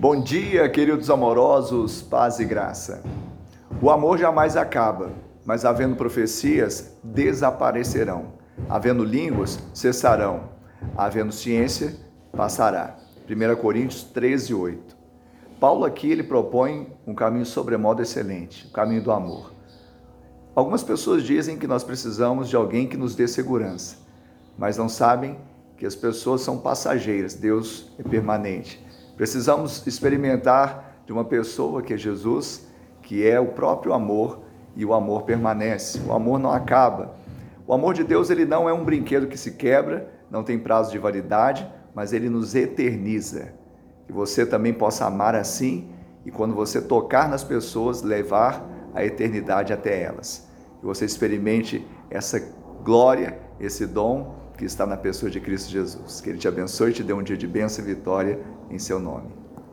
Bom dia, queridos amorosos, paz e graça. O amor jamais acaba, mas havendo profecias, desaparecerão. Havendo línguas, cessarão. Havendo ciência, passará. 1 Coríntios 13, 8. Paulo aqui ele propõe um caminho sobremodo excelente, o caminho do amor. Algumas pessoas dizem que nós precisamos de alguém que nos dê segurança, mas não sabem que as pessoas são passageiras, Deus é permanente. Precisamos experimentar de uma pessoa que é Jesus, que é o próprio amor e o amor permanece. O amor não acaba. O amor de Deus ele não é um brinquedo que se quebra, não tem prazo de validade, mas ele nos eterniza. Que você também possa amar assim e quando você tocar nas pessoas, levar a eternidade até elas que você experimente essa glória, esse dom que está na pessoa de Cristo Jesus. Que Ele te abençoe e te dê um dia de bênção e vitória em seu nome.